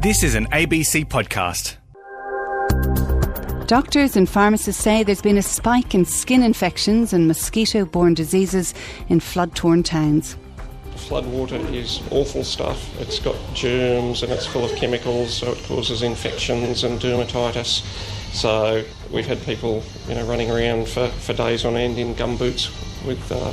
This is an ABC podcast. Doctors and pharmacists say there's been a spike in skin infections and mosquito borne diseases in flood torn towns. Flood water is awful stuff. It's got germs and it's full of chemicals, so it causes infections and dermatitis. So we've had people, you know, running around for, for days on end in gumboots with uh,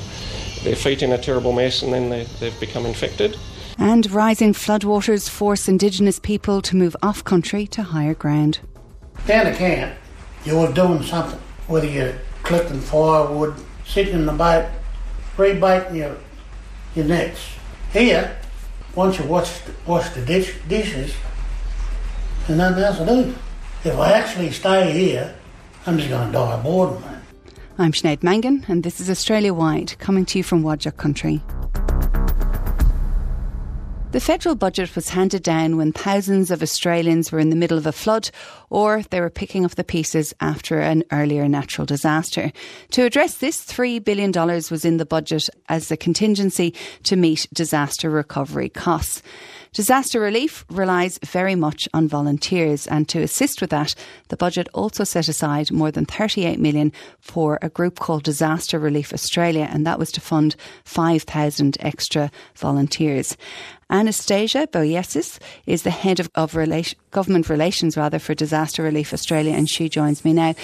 their feet in a terrible mess, and then they, they've become infected. And rising floodwaters force Indigenous people to move off country to higher ground. Down the camp, you were doing something, whether you're collecting firewood, sitting in the boat, rebaiting your, your nets. Here, once you wash, wash the dish, dishes, there's nothing else to do. If I actually stay here, I'm just going to die of boredom. I'm Sinead Mangan, and this is Australia Wide, coming to you from Wadjuk Country. The federal budget was handed down when thousands of Australians were in the middle of a flood or they were picking up the pieces after an earlier natural disaster. To address this, $3 billion was in the budget as a contingency to meet disaster recovery costs. Disaster relief relies very much on volunteers and to assist with that, the budget also set aside more than 38 million for a group called Disaster Relief Australia and that was to fund 5,000 extra volunteers. Anastasia Boyesis is the head of, of relation, government relations rather for Disaster Relief Australia, and she joins me now.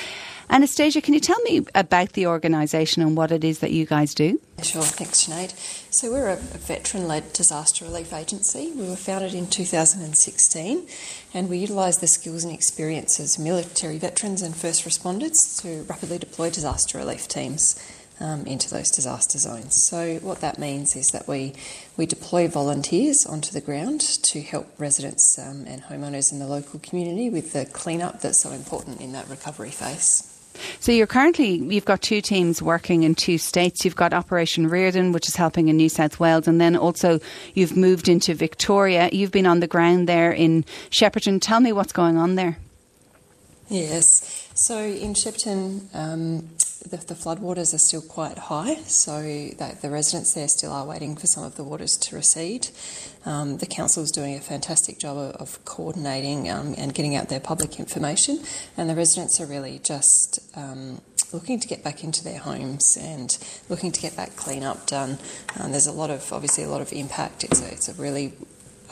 Anastasia, can you tell me about the organisation and what it is that you guys do? Sure, thanks, Sinead. So, we're a, veteran led disaster relief agency. We were founded in 2016 and we utilise the skills and experiences of military veterans and first responders to rapidly deploy disaster relief teams um, into those disaster zones. So, what that means is that we, we deploy volunteers onto the ground to help residents um, and homeowners in the local community with the cleanup that's so important in that recovery phase. So you're currently you've got two teams working in two states. You've got Operation Reardon, which is helping in New South Wales, and then also you've moved into Victoria. You've been on the ground there in Shepparton. Tell me what's going on there. Yes. So in Shepparton, um, the, the floodwaters are still quite high, so the residents there still are waiting for some of the waters to recede. Um, the council is doing a fantastic job of, of coordinating um, and getting out their public information, and the residents are really just um, looking to get back into their homes and looking to get that clean up done. Um, there's a lot of obviously a lot of impact. It's a, it's a really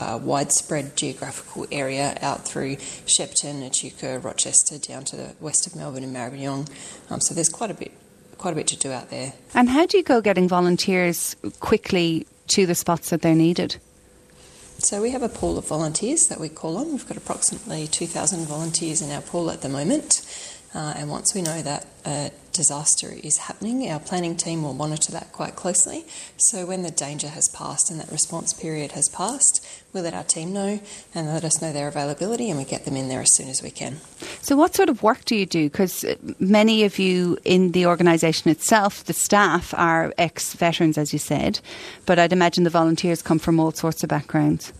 uh, widespread geographical area out through Shepparton, Echuca, Rochester, down to the west of Melbourne and Maribyrnong. Um, so there's quite a bit, quite a bit to do out there. And how do you go getting volunteers quickly to the spots that they're needed? So we have a pool of volunteers that we call on. We've got approximately 2,000 volunteers in our pool at the moment. Uh, and once we know that a disaster is happening, our planning team will monitor that quite closely. So when the danger has passed and that response period has passed, we let our team know and let us know their availability and we get them in there as soon as we can. So, what sort of work do you do? Because many of you in the organisation itself, the staff, are ex veterans, as you said, but I'd imagine the volunteers come from all sorts of backgrounds.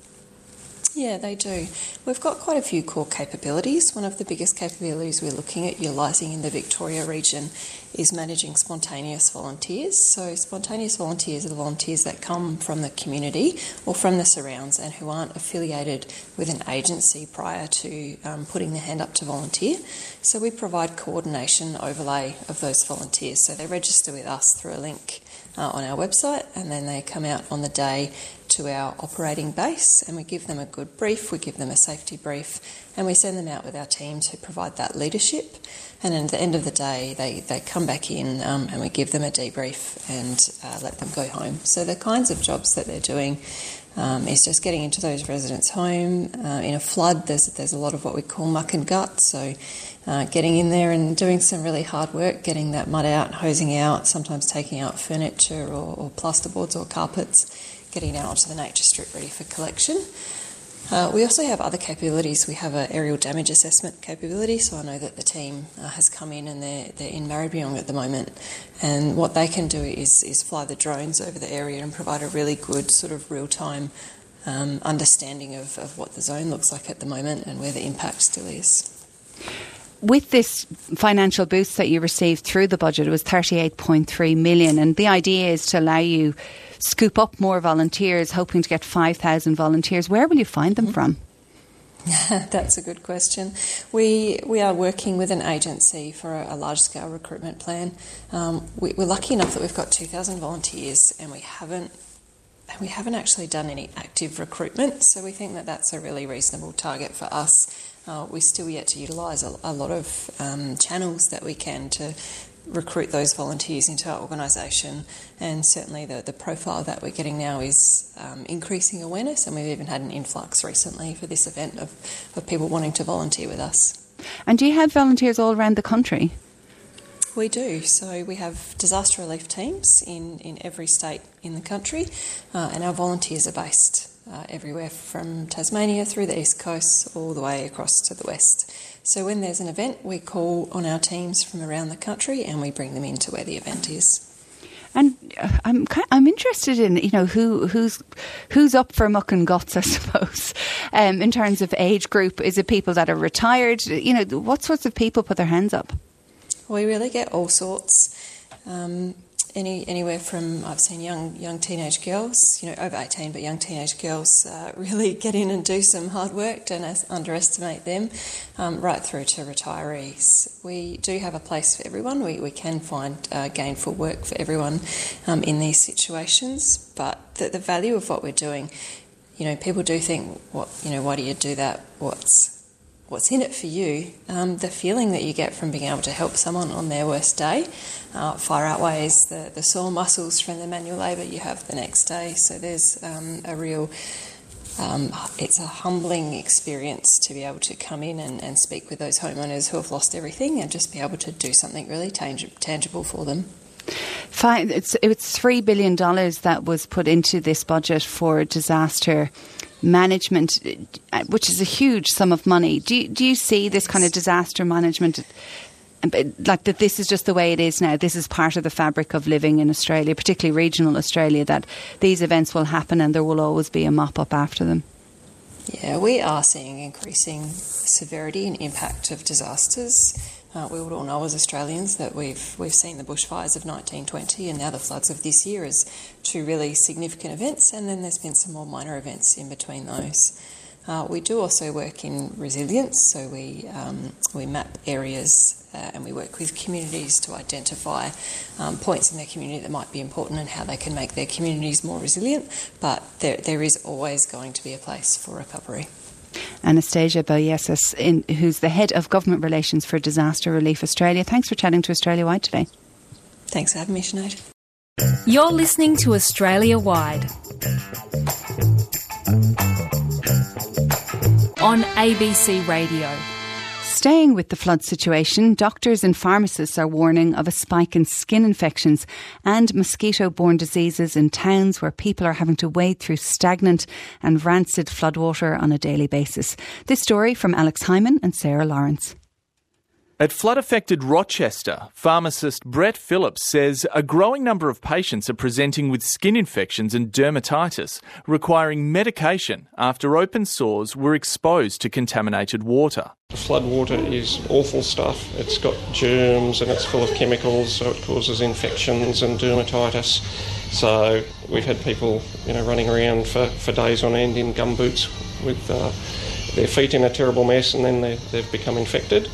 Yeah, they do. We've got quite a few core capabilities. One of the biggest capabilities we're looking at utilising in the Victoria region is managing spontaneous volunteers. So, spontaneous volunteers are the volunteers that come from the community or from the surrounds and who aren't affiliated with an agency prior to um, putting their hand up to volunteer. So, we provide coordination overlay of those volunteers. So, they register with us through a link uh, on our website and then they come out on the day to our operating base and we give them a good brief, we give them a safety brief, and we send them out with our teams who provide that leadership. And at the end of the day, they, they come back in um, and we give them a debrief and uh, let them go home. So, the kinds of jobs that they're doing um, just getting into those residents' home. Uh, in a flood, there's, there's a lot of what we call muck and gut. So, uh, getting in there and doing some really hard work, getting that mud out, hosing out, sometimes taking out furniture or, or plasterboards or carpets getting out onto the nature strip ready for collection. Uh, we also have other capabilities. We have an aerial damage assessment capability, so I know that the team uh, has come in and they're, they're in Maribyrnong at the moment. And what they can do is, is fly the drones over the area and provide a really good sort of real time um, understanding of, of what the zone looks like at the moment and where the impact still is with this financial boost that you received through the budget, it was 38.3 million, and the idea is to allow you scoop up more volunteers, hoping to get 5,000 volunteers. Where will you find them mm-hmm. from? That's a good question. We we are working with an agency for a, a large scale recruitment plan. Um, we, are lucky enough that we've got 2,000 volunteers, and we haven't we haven't actually done any active recruitment. So we think that that's a really reasonable target for us. Uh, we're still yet to utilise a, a, lot of um, channels that we can to recruit those volunteers into our organisation. And certainly the, the profile that we're getting now is um, increasing awareness, and we've even had an influx recently for this event of, of people wanting to volunteer with us. And do you have volunteers all around the country? We do. So we have disaster relief teams in, in every state in the country, uh, and our volunteers are based uh, everywhere from Tasmania through the east coast all the way across to the west. So when there's an event, we call on our teams from around the country and we bring them into where the event is. And uh, I'm I'm interested in you know who who's who's up for muck and guts I suppose um, in terms of age group is it people that are retired you know what sorts of people put their hands up we really get all sorts um, any anywhere from I've seen young young teenage girls, you know, over eighteen, but young teenage girls uh, really get in and do some hard work. Don't underestimate them, um, right through to retirees. We do have a place for everyone. We we can find uh, gainful work for everyone um, in these situations, but the, the value of what we're doing, you know, people do think, what you know, why do you do that? What's what's in it for you, um, the feeling that you get from being able to help someone on their worst day uh, far outweighs the, the sore muscles from the manual labour you have the next day. So there's um, a real, um, it's a humbling experience to be able to come in and, and speak with those homeowners who have lost everything and just be able to do something really tang- tangible for them. Fine. It's, it's $3 billion that was put into this budget for disaster management, uh, which is a huge sum of money. Do you, do you see this kind of disaster management? Like that, this is just the way it is now. This is part of the fabric of living in Australia, particularly regional Australia, that these events will happen and there will always be a mop up after them. Yeah, we are seeing increasing severity and impact of disasters. Uh, we all know as Australians that we've we've seen the bushfires of 1920 and now the floods of this year as two really significant events, and then there's been some more minor events in between those. Uh, we do also work in resilience, so we um, we map areas uh, and we work with communities to identify um, points in their community that might be important and how they can make their communities more resilient. But there there is always going to be a place for recovery. Anastasia Boyesis, who's the head of government relations for Disaster Relief Australia. Thanks for chatting to Australia Wide today. Thanks for having me, Sinead. You're listening to Australia Wide on ABC Radio. Staying with the flood situation, doctors and pharmacists are warning of a spike in skin infections and mosquito borne diseases in towns where people are having to wade through stagnant and rancid floodwater on a daily basis. This story from Alex Hyman and Sarah Lawrence. At flood affected Rochester, pharmacist Brett Phillips says a growing number of patients are presenting with skin infections and dermatitis, requiring medication after open sores were exposed to contaminated water. Flood water is awful stuff. It's got germs and it's full of chemicals, so it causes infections and dermatitis. So we've had people, you know, running around for, for days on end in gumboots with uh, their feet in a terrible mess, and then they've become infected.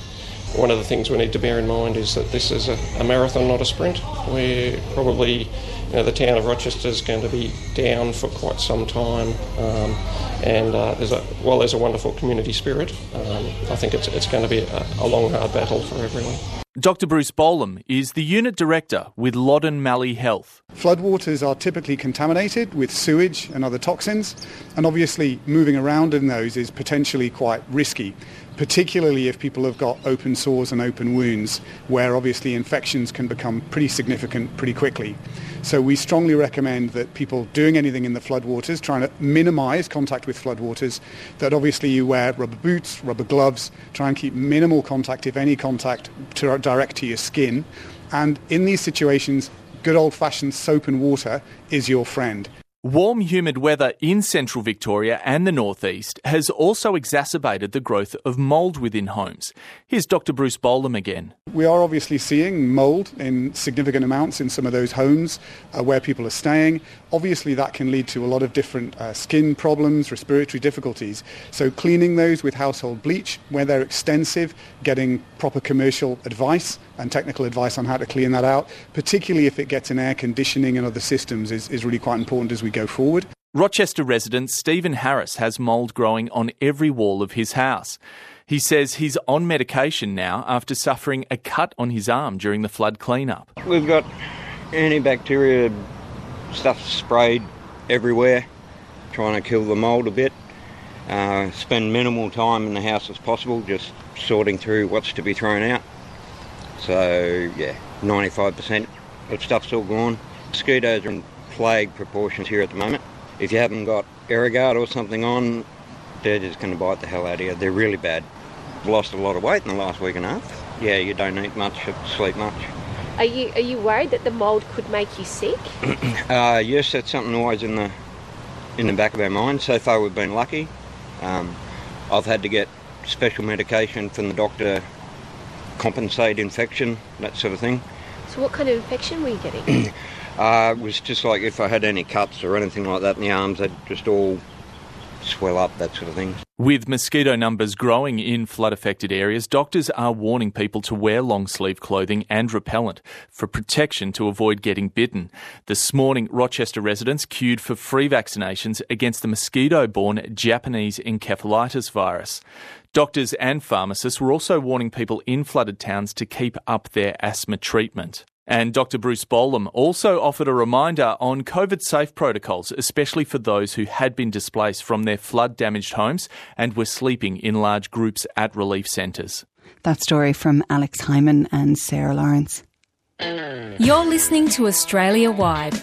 One of the things we need to bear in mind is that this is a, a marathon, not a sprint. We're probably, you know, the town of Rochester is going to be down for quite some time. Um, and uh, there's a, while there's a wonderful community spirit, um, I think it's, it's going to be a, a long, hard battle for everyone. Dr. Bruce Bolam is the unit director with Loddon Mallee Health. Floodwaters are typically contaminated with sewage and other toxins, and obviously moving around in those is potentially quite risky particularly if people have got open sores and open wounds, where obviously infections can become pretty significant pretty quickly. So we strongly recommend that people doing anything in the floodwaters, trying to minimise contact with floodwaters, that obviously you wear rubber boots, rubber gloves, try and keep minimal contact, if any contact, to, direct to your skin. And in these situations, good old-fashioned soap and water is your friend. Warm, humid weather in central Victoria and the northeast has also exacerbated the growth of mould within homes. Here's Dr. Bruce Bolam again. We are obviously seeing mould in significant amounts in some of those homes uh, where people are staying. Obviously, that can lead to a lot of different uh, skin problems, respiratory difficulties. So, cleaning those with household bleach where they're extensive, getting proper commercial advice and technical advice on how to clean that out, particularly if it gets in air conditioning and other systems, is, is really quite important as we go forward. Rochester resident Stephen Harris has mould growing on every wall of his house. He says he's on medication now after suffering a cut on his arm during the flood cleanup. We've got antibacterial stuff sprayed everywhere, trying to kill the mould a bit. Uh, spend minimal time in the house as possible, just sorting through what's to be thrown out. So, yeah, 95% of stuff's all gone. Mosquitoes are in plague proportions here at the moment. If you haven't got Aerogard or something on, they're just going to bite the hell out of you. They're really bad. I've lost a lot of weight in the last week and a half. Yeah, you don't eat much, sleep much. Are you are you worried that the mould could make you sick? uh, yes, that's something always in the in the back of our mind. So far, we've been lucky. Um, I've had to get special medication from the doctor, compensate infection, that sort of thing. So, what kind of infection were you getting? uh, it was just like if I had any cuts or anything like that in the arms, they'd just all swell up, that sort of thing. With mosquito numbers growing in flood affected areas, doctors are warning people to wear long sleeve clothing and repellent for protection to avoid getting bitten. This morning, Rochester residents queued for free vaccinations against the mosquito borne Japanese encephalitis virus. Doctors and pharmacists were also warning people in flooded towns to keep up their asthma treatment. And Dr. Bruce Bolam also offered a reminder on COVID safe protocols, especially for those who had been displaced from their flood damaged homes and were sleeping in large groups at relief centres. That story from Alex Hyman and Sarah Lawrence. You're listening to Australia Wide.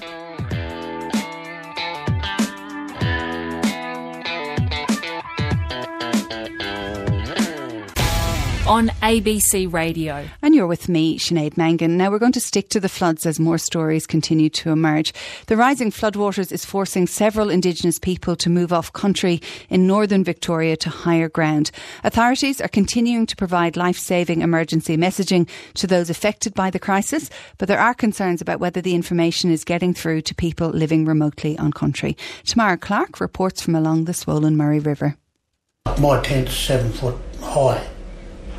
On ABC Radio. And you're with me, Sinead Mangan. Now we're going to stick to the floods as more stories continue to emerge. The rising floodwaters is forcing several Indigenous people to move off country in northern Victoria to higher ground. Authorities are continuing to provide life saving emergency messaging to those affected by the crisis, but there are concerns about whether the information is getting through to people living remotely on country. Tamara Clark reports from along the swollen Murray River. My tent's seven foot high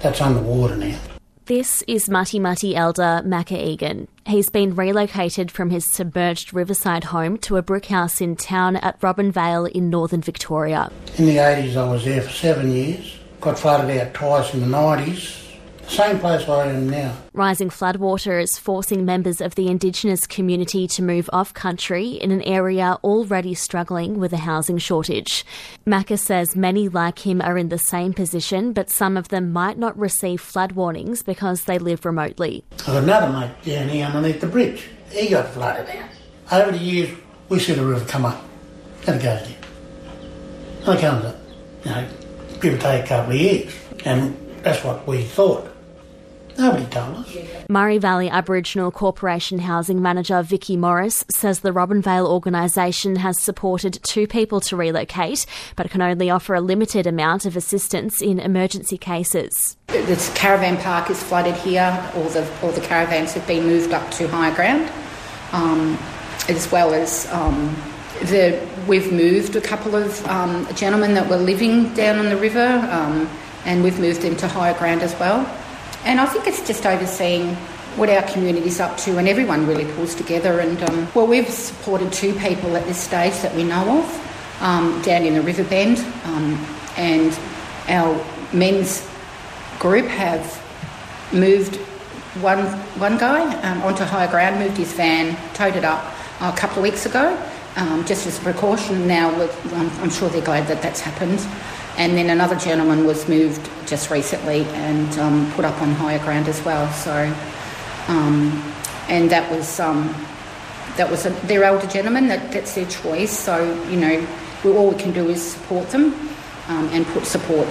that's underwater now. This is Mutti Mutti elder Macca Egan. He's been relocated from his submerged riverside home to a brick house in town at Robinvale in northern Victoria. In the 80s, I was there for seven years. Got flooded out twice in the 90s. Same place I am now. Rising floodwater is forcing members of the Indigenous community to move off country in an area already struggling with a housing shortage. Macca says many like him are in the same position, but some of them might not receive flood warnings because they live remotely. I've another mate down here underneath the bridge. He got flooded out. Over the years, we see the river come up, and it goes down. And it comes up. You know, give or take a couple of years. And that's what we thought. Nobody told us. Murray Valley Aboriginal Corporation Housing Manager Vicky Morris says the Robinvale organisation has supported two people to relocate, but can only offer a limited amount of assistance in emergency cases. This caravan park is flooded here. All the all the caravans have been moved up to higher ground, um, as well as. Um, the, we've moved a couple of um, gentlemen that were living down on the river, um, and we've moved them to higher ground as well. And I think it's just overseeing what our community's up to, and everyone really pulls together. And um, well, we've supported two people at this stage that we know of um, down in the River Bend, um, and our men's group have moved one one guy um, onto higher ground, moved his van, towed it up a couple of weeks ago, um, just as a precaution. Now I'm, I'm sure they're glad that that's happened. And then another gentleman was moved just recently and um, put up on higher ground as well. So, um, and that was um, that was a, their elder gentleman. That, that's their choice. So you know, we, all we can do is support them um, and put support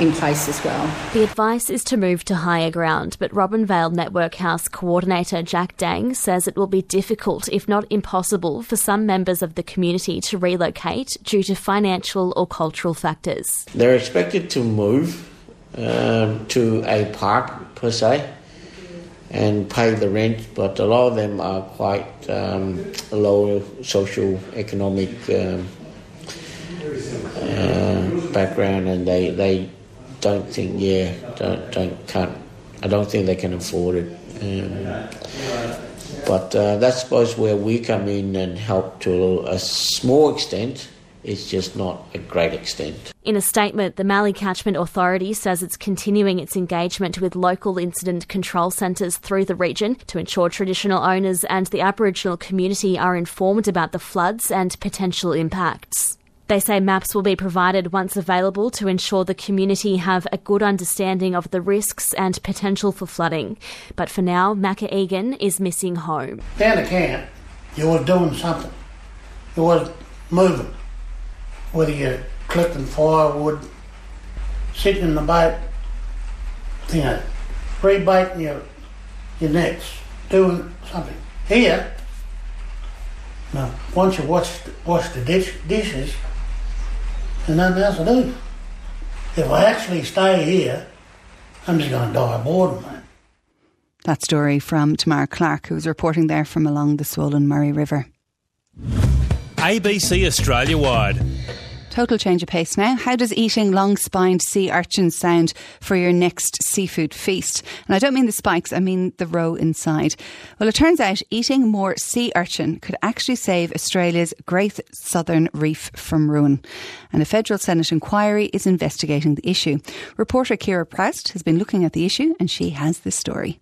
in place as well. The advice is to move to higher ground, but Robinvale Network House coordinator Jack Dang says it will be difficult, if not impossible, for some members of the community to relocate due to financial or cultural factors. They're expected to move um, to a park per se and pay the rent, but a lot of them are quite um, low social economic um, uh, background, and they they don't think yeah don't don't can't I don't think they can afford it. Um, but uh, that's suppose where we come in and help to a small extent it's just not a great extent. In a statement, the Mallee Catchment Authority says it's continuing its engagement with local incident control centres through the region to ensure traditional owners and the Aboriginal community are informed about the floods and potential impacts. They say maps will be provided once available to ensure the community have a good understanding of the risks and potential for flooding. But for now, Macca Egan is missing home. Down the camp, you was doing something. You was moving whether you're collecting firewood, sitting in the boat, you know, rebaiting your, your nets, doing something. Here, now, once you wash, wash the dish, dishes, there's nothing else to do. If I actually stay here, I'm just going to die of boredom, man. That story from Tamara Clark, who was reporting there from along the swollen Murray River. ABC Australia wide. Total change of pace now. How does eating long spined sea urchins sound for your next seafood feast? And I don't mean the spikes, I mean the roe inside. Well, it turns out eating more sea urchin could actually save Australia's great southern reef from ruin. And a federal Senate inquiry is investigating the issue. Reporter Kira Proust has been looking at the issue and she has this story.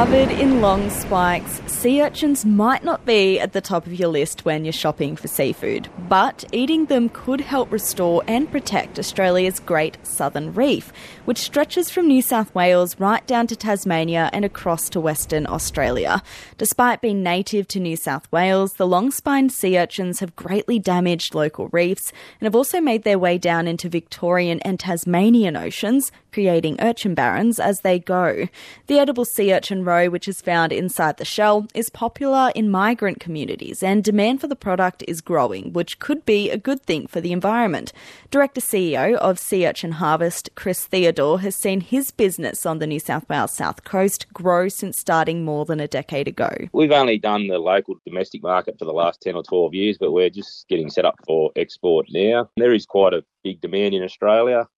Covered in long spikes, sea urchins might not be at the top of your list when you're shopping for seafood, but eating them could help restore and protect Australia's Great Southern Reef, which stretches from New South Wales right down to Tasmania and across to Western Australia. Despite being native to New South Wales, the long spined sea urchins have greatly damaged local reefs and have also made their way down into Victorian and Tasmanian oceans, creating urchin barrens as they go. The edible sea urchin roe, which is found inside the shell, is popular in migrant communities and demand for the product is growing, which could be a good thing for the environment. Director CEO of Sea Urchin Harvest, Chris Theodore, has seen his business on the New South Wales south coast grow since starting more than a decade ago. We've only done the local domestic market for the last 10 or 12 years, but we're just getting set up for export now. There is quite a big demand in Australia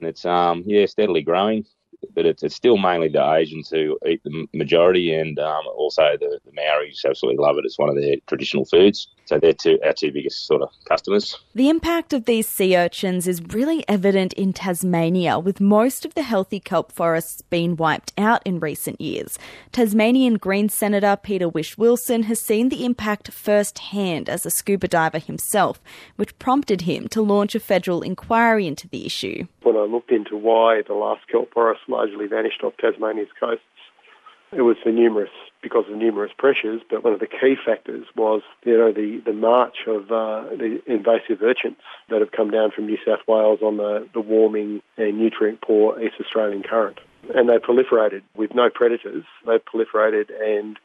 and it's um yeah steadily growing but it's, it's still mainly the Asians who eat the majority, and um, also the, the Maoris absolutely love it. It's one of their traditional foods. So they're two, our two biggest sort of customers. The impact of these sea urchins is really evident in Tasmania, with most of the healthy kelp forests being wiped out in recent years. Tasmanian Greens Senator Peter Whish-Wilson has seen the impact firsthand as a scuba diver himself, which prompted him to launch a federal inquiry into the issue. When I looked into why the last kelp forest largely vanished off Tasmania's coasts. It was for numerous because of numerous pressures, but one of the key factors was you know the, the march of uh, the invasive urchins that have come down from New South Wales on the, the warming and nutrient poor East Australian current. And they proliferated with no predators. They proliferated and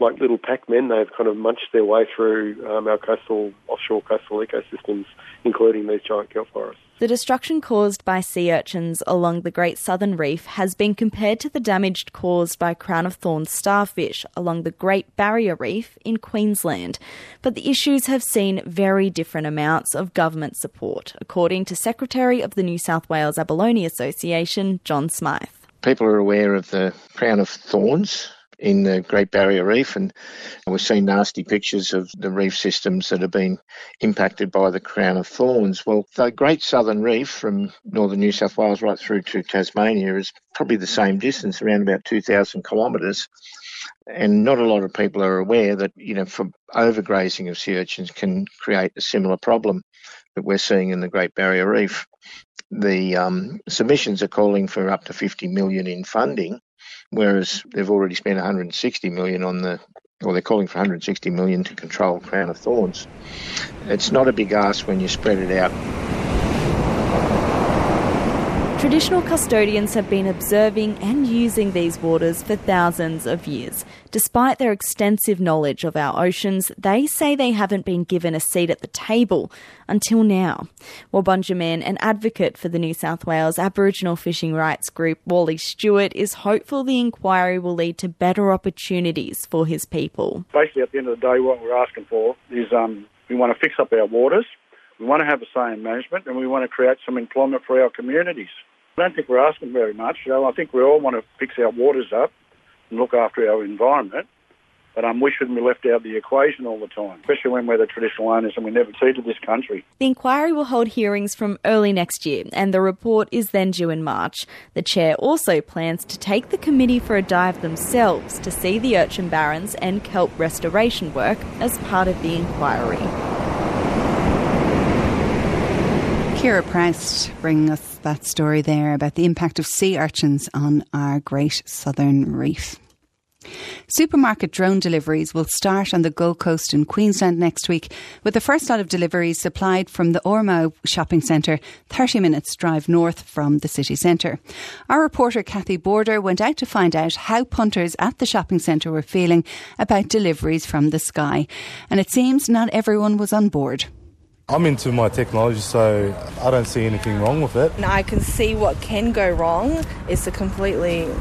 like little Pac-Men, they've kind of munched their way through um, our coastal, offshore coastal ecosystems, including these giant kelp forests. The destruction caused by sea urchins along the Great Southern Reef has been compared to the damage caused by crown of thorns starfish along the Great Barrier Reef in Queensland. But the issues have seen very different amounts of government support, according to Secretary of the New South Wales Abalone Association, John Smythe. People are aware of the crown of thorns in the Great Barrier Reef, and we've seen nasty pictures of the reef systems that have been impacted by the crown of thorns. Well, the Great Southern Reef from northern New South Wales right through to Tasmania is probably the same distance, around about 2,000 kilometres. And not a lot of people are aware that, you know, for overgrazing of sea urchins can create a similar problem that we're seeing in the Great Barrier Reef. The um, submissions are calling for up to 50 million in funding whereas they've already spent 160 million on the or they're calling for 160 million to control crown of thorns. It's not a big ask when you spread it out Traditional custodians have been observing and using these waters for thousands of years. Despite their extensive knowledge of our oceans, they say they haven't been given a seat at the table until now. Walbunja man, an advocate for the New South Wales Aboriginal fishing rights group Wally Stewart, is hopeful the inquiry will lead to better opportunities for his people. Basically, at the end of the day, what we're asking for is um, we want to fix up our waters, we want to have a say in management, and we want to create some employment for our communities. I don't think we're asking very much. You know, I think we all want to fix our waters up and look after our environment. But um, we shouldn't be left out of the equation all the time, especially when we're the traditional owners and we never ceded this country. The inquiry will hold hearings from early next year, and the report is then due in March. The chair also plans to take the committee for a dive themselves to see the urchin barrens and kelp restoration work as part of the inquiry. Kira Proust bringing us that story there about the impact of sea urchins on our great southern reef. Supermarket drone deliveries will start on the Gold Coast in Queensland next week, with the first lot of deliveries supplied from the Ormeau shopping centre, 30 minutes drive north from the city centre. Our reporter Kathy Border went out to find out how punters at the shopping centre were feeling about deliveries from the sky, and it seems not everyone was on board. I'm into my technology, so I don't see anything wrong with it. I can see what can go wrong. It's a completely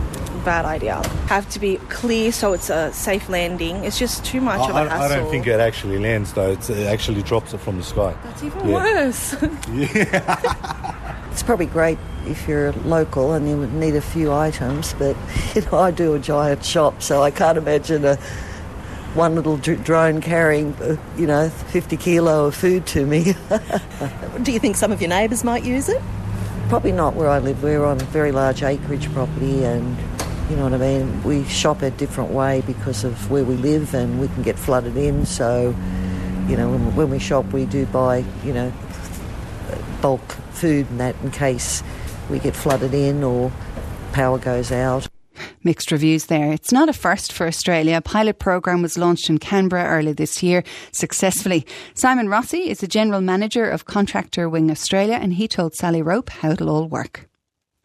bad idea. Have to be clear so it's a safe landing. It's just too much I, of a hassle. I don't think it actually lands though. It's, it actually drops it from the sky. That's even yeah. worse. yeah. It's probably great if you're local and you would need a few items, but you know I do a giant shop, so I can't imagine a one little drone carrying, uh, you know, 50 kilo of food to me. Do you think some of your neighbours might use it? Probably not where I live. We're on a very large acreage property and, you know what I mean, we shop a different way because of where we live and we can get flooded in. So, you know, when, when we shop, we do buy, you know, bulk food and that in case we get flooded in or power goes out. Mixed reviews there. It's not a first for Australia. A pilot program was launched in Canberra early this year successfully. Simon Rossi is the general manager of Contractor Wing Australia and he told Sally Rope how it'll all work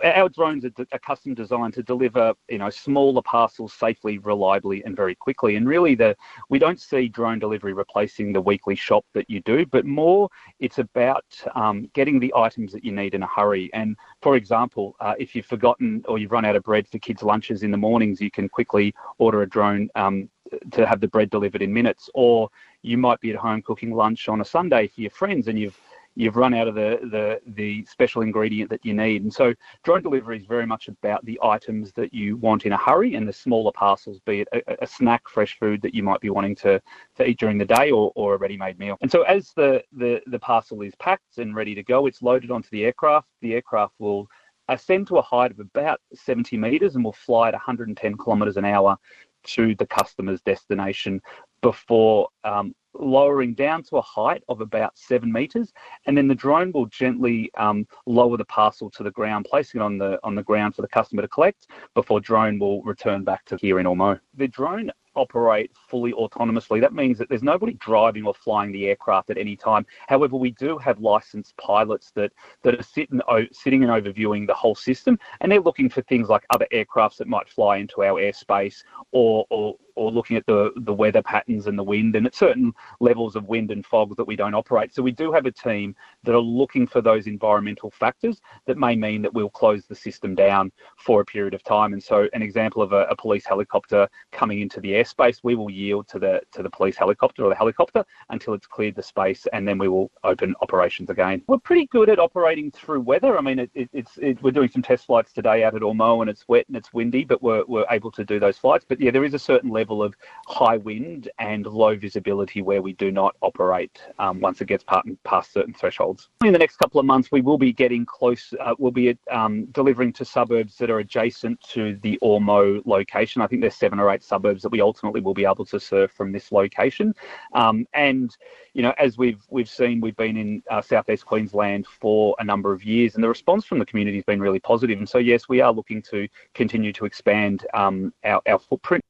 our drones are, are, custom designed to deliver, you know, smaller parcels safely, reliably, and very quickly. And really, the we don't see drone delivery replacing the weekly shop that you do, but more it's about um, getting the items that you need in a hurry. And for example, uh, if you've forgotten or you've run out of bread for kids' lunches in the mornings, you can quickly order a drone um, to have the bread delivered in minutes. Or you might be at home cooking lunch on a Sunday for your friends, and you've you've run out of the, the, the special ingredient that you need. And so drone delivery is very much about the items that you want in a hurry and the smaller parcels, be it a, a snack, fresh food that you might be wanting to, to eat during the day or, or a ready-made meal. And so as the, the, the parcel is packed and ready to go, it's loaded onto the aircraft. The aircraft will ascend to a height of about 70 metres and will fly at 110 kilometres an hour to the customer's destination before um, lowering down to a height of about seven meters, and then the drone will gently um, lower the parcel to the ground, placing it on the on the ground for the customer to collect before drone will return back to here in Ormeau. The drone operate fully autonomously. That means that there's nobody driving or flying the aircraft at any time. However, we do have licensed pilots that, that are sitting, sitting and overviewing the whole system, and they're looking for things like other aircrafts that might fly into our airspace or, or, or looking at the, the weather patterns and the wind and at certain levels of wind and fog that we don't operate. So we do have a team that are looking for those environmental factors that may mean that we'll close the system down for a period of time. And so an example of a, a police helicopter coming into the airspace, we will yield to the to the police helicopter or the helicopter until it's cleared the space, and then we will open operations again. We're pretty good at operating through weather. I mean, it, it, it's it, we're doing some test flights today out at Ormeau, and it's wet and it's windy, but we're we're able to do those flights. But yeah, there is a certain level of high wind and low visibility where we do not operate um, once it gets past certain thresholds. In the next couple of months, we will be getting close. Uh, we'll be um, delivering to suburbs that are adjacent to the Ormeau location. I think there's seven or eight suburbs that we ultimately will be able to serve from this location. Um, and you know, as we've we've seen, we've been in uh, southeast Queensland for a number of years, and the response from the community has been really positive. And so, yes, we are looking to continue to expand um, our, our footprint.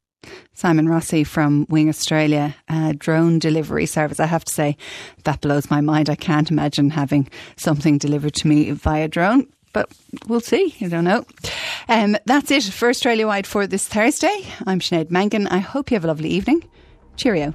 Simon Rossi from Wing Australia, drone delivery service. I have to say, that blows my mind. I can't imagine having something delivered to me via drone. but we'll see. I don't know. Um, that's it for Australia Wide for this Thursday. I'm Sinead Mangan. I hope you have a lovely evening. Cheerio.